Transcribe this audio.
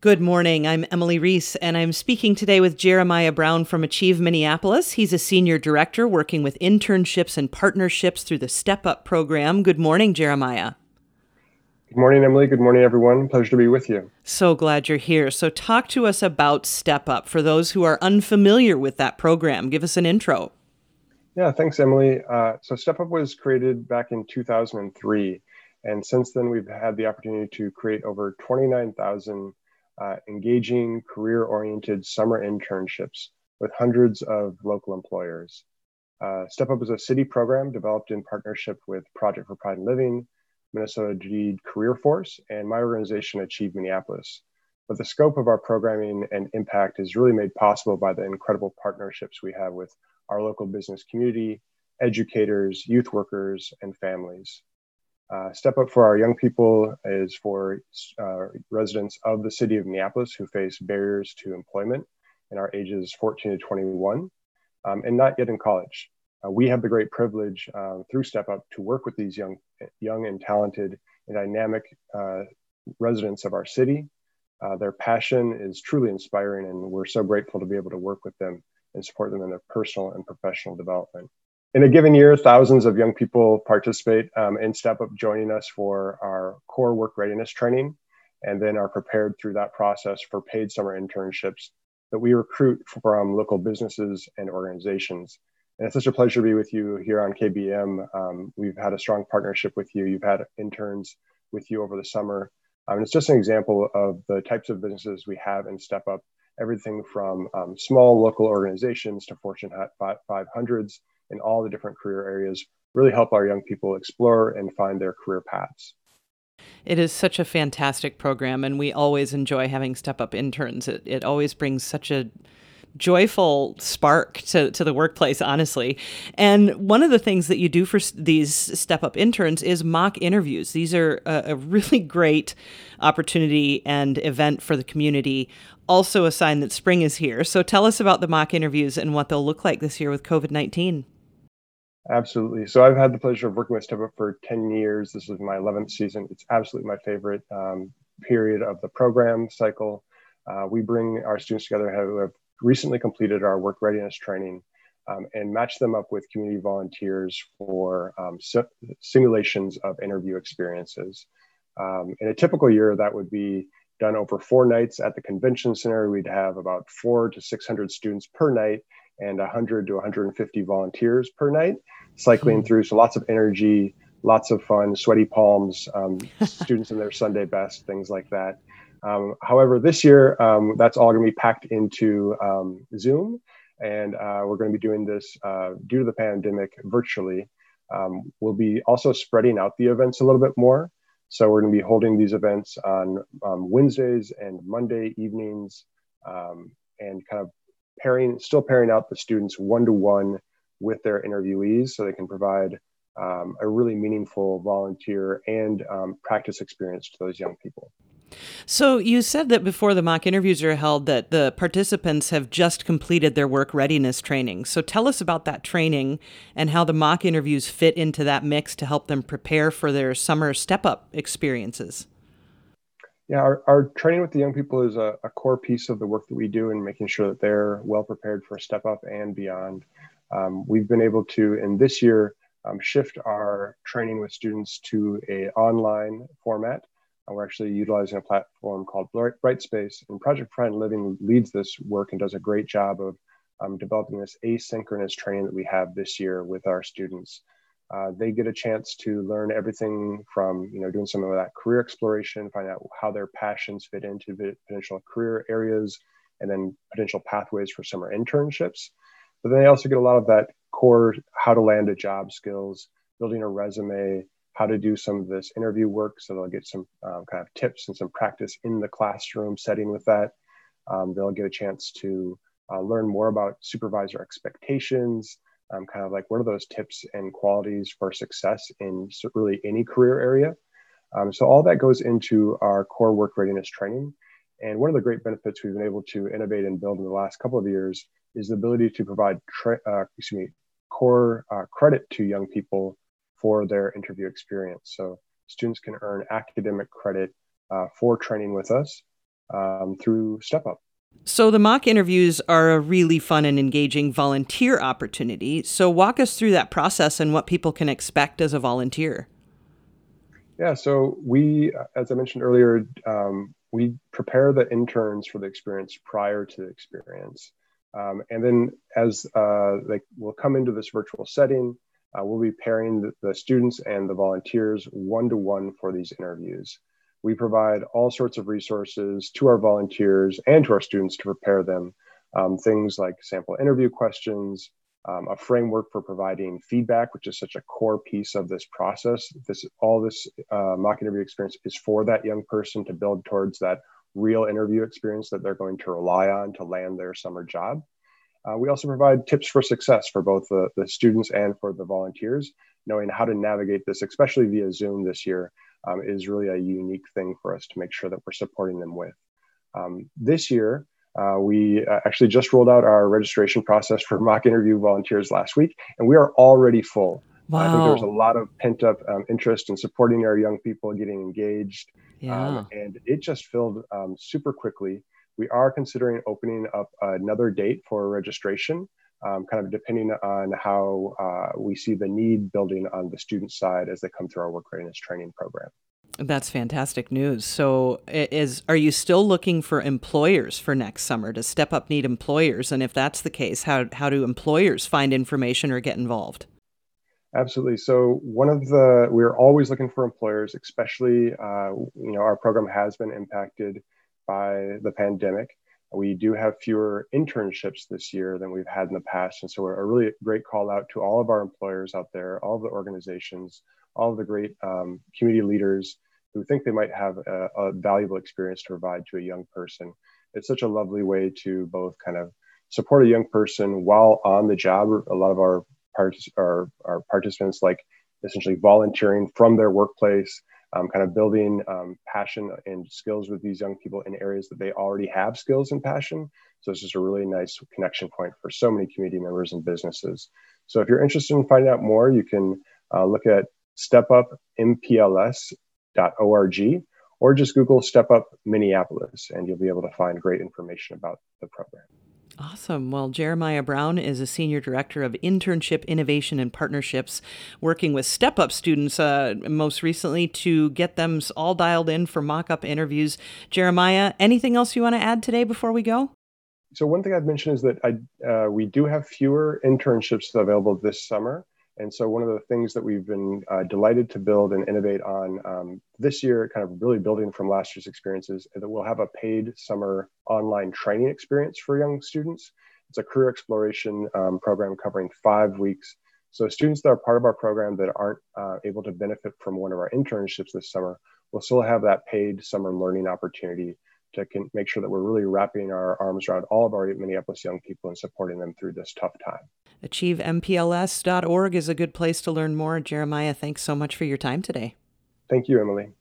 Good morning. I'm Emily Reese, and I'm speaking today with Jeremiah Brown from Achieve Minneapolis. He's a senior director working with internships and partnerships through the Step Up program. Good morning, Jeremiah. Good morning, Emily. Good morning, everyone. Pleasure to be with you. So glad you're here. So, talk to us about Step Up for those who are unfamiliar with that program. Give us an intro. Yeah, thanks, Emily. Uh, so, Step Up was created back in 2003. And since then, we've had the opportunity to create over 29,000 uh, engaging, career oriented summer internships with hundreds of local employers. Uh, Step Up is a city program developed in partnership with Project for Pride and Living, Minnesota DEED Career Force, and my organization, Achieve Minneapolis. But the scope of our programming and impact is really made possible by the incredible partnerships we have with our local business community, educators, youth workers, and families. Uh, Step Up for our young people is for uh, residents of the city of Minneapolis who face barriers to employment in our ages 14 to 21 um, and not yet in college. Uh, we have the great privilege uh, through Step Up to work with these young, young and talented and dynamic uh, residents of our city. Uh, their passion is truly inspiring, and we're so grateful to be able to work with them and support them in their personal and professional development in a given year, thousands of young people participate um, in Step Up, joining us for our core work readiness training, and then are prepared through that process for paid summer internships that we recruit from local businesses and organizations. And it's such a pleasure to be with you here on KBM. Um, we've had a strong partnership with you. You've had interns with you over the summer. Um, it's just an example of the types of businesses we have in Step Up, everything from um, small local organizations to Fortune 500s in all the different career areas really help our young people explore and find their career paths. It is such a fantastic program, and we always enjoy having Step Up interns. It, it always brings such a joyful spark to, to the workplace, honestly. And one of the things that you do for these Step Up interns is mock interviews. These are a, a really great opportunity and event for the community. Also, a sign that spring is here. So, tell us about the mock interviews and what they'll look like this year with COVID 19. Absolutely. So I've had the pleasure of working with Step Up for 10 years. This is my 11th season. It's absolutely my favorite um, period of the program cycle. Uh, we bring our students together who have recently completed our work readiness training um, and match them up with community volunteers for um, simulations of interview experiences. Um, in a typical year, that would be done over four nights at the convention center. We'd have about four to 600 students per night and 100 to 150 volunteers per night cycling hmm. through. So lots of energy, lots of fun, sweaty palms, um, students in their Sunday best, things like that. Um, however, this year, um, that's all going to be packed into um, Zoom, and uh, we're going to be doing this uh, due to the pandemic virtually. Um, we'll be also spreading out the events a little bit more. So we're going to be holding these events on um, Wednesdays and Monday evenings, and kind of pairing, still pairing out the students one to one with their interviewees so they can provide um, a really meaningful volunteer and um, practice experience to those young people. So you said that before the mock interviews are held that the participants have just completed their work readiness training. So tell us about that training and how the mock interviews fit into that mix to help them prepare for their summer step up experiences. Yeah, our, our training with the young people is a, a core piece of the work that we do in making sure that they're well prepared for step up and beyond. Um, we've been able to, in this year, um, shift our training with students to a online format. Uh, we're actually utilizing a platform called Brightspace, and Project Pride and Living leads this work and does a great job of um, developing this asynchronous training that we have this year with our students. Uh, they get a chance to learn everything from you know doing some of that career exploration, find out how their passions fit into potential career areas, and then potential pathways for summer internships. But then they also get a lot of that core how to land a job skills, building a resume, how to do some of this interview work. So they'll get some um, kind of tips and some practice in the classroom setting with that. Um, they'll get a chance to uh, learn more about supervisor expectations, um, kind of like what are those tips and qualities for success in really any career area. Um, so all that goes into our core work readiness training. And one of the great benefits we've been able to innovate and build in the last couple of years is the ability to provide tra- uh, excuse me, core uh, credit to young people for their interview experience. So students can earn academic credit uh, for training with us. um, through Step Up. So, the mock interviews are a really fun and engaging volunteer opportunity. So, walk us through that process and what people can expect as a volunteer. Yeah, so we, as I mentioned earlier, um, we prepare the interns for the experience prior to the experience. Um, and then as uh, they will come into this virtual setting, uh, we'll be pairing the, the, students and the volunteers one to one for these interviews. We provide all sorts of resources to our volunteers and to our students to prepare them. Um, things like sample interview questions, um, a framework for providing feedback, which is such a core piece of this process. This all this uh, mock interview experience is for that young person to build towards that real interview experience that they're going to rely on to land their summer job. Uh, we also provide tips for success for both the, the students and for the volunteers. Knowing how to navigate this, especially via Zoom this year, um, is really a unique thing for us to make sure that we're supporting them with. Um, this year, uh, we uh, actually just rolled out our registration process for mock interview volunteers last week, and we are already full. Wow. I think there's a lot of pent up um, interest in supporting our young people getting engaged. Yeah. Um, and it just filled um, super quickly. We are considering opening up another date for registration, um, kind of depending on how uh, we see the need building on the student side as they come through our work readiness training program. That's fantastic news. So, is are you still looking for employers for next summer? Does Step Up need employers? And if that's the case, how how do employers find information or get involved? Absolutely. So, one of the we're always looking for employers, especially uh, you know our program has been impacted by the pandemic. We do have fewer internships this year than we've had in the past, and so a really great call out to all of our employers out there, all of the organizations, all of the great um, community leaders who think they might have a, a, valuable experience to provide to a young person. It's such a lovely way to both kind of support a young person while on the job. A lot of our, partic- our, our participants like essentially volunteering from their workplace, um, kind of building um, passion and skills with these young people in areas that they already have skills and passion. So it's just a really nice connection point for so many community members and businesses. So if you're interested in finding out more, you can uh, look at stepupmpls org, or just Google Step Up Minneapolis, and you'll be able to find great information about the program. Awesome. Well, Jeremiah Brown is a senior director of internship innovation and partnerships, working with Step Up students uh, most recently to get them all dialed in for mock up interviews. Jeremiah, anything else you want to add today before we go? So, one thing I'd mention is that I, uh, we do have fewer internships available this summer. And so, one of the things that we've been uh, delighted to build and innovate on um, this year, kind of really building from last year's experiences, is that we'll have a paid summer online training experience for young students. It's a career exploration um, program covering five weeks. So, students that are part of our program that aren't uh, able to benefit from one of our internships this summer will still have that paid summer learning opportunity to make sure that we're really wrapping our arms around all of our Minneapolis young people and supporting them through this tough time. AchieveMPLS.org is a good place to learn more. Jeremiah, thanks so much for your time today. Thank you, Emily.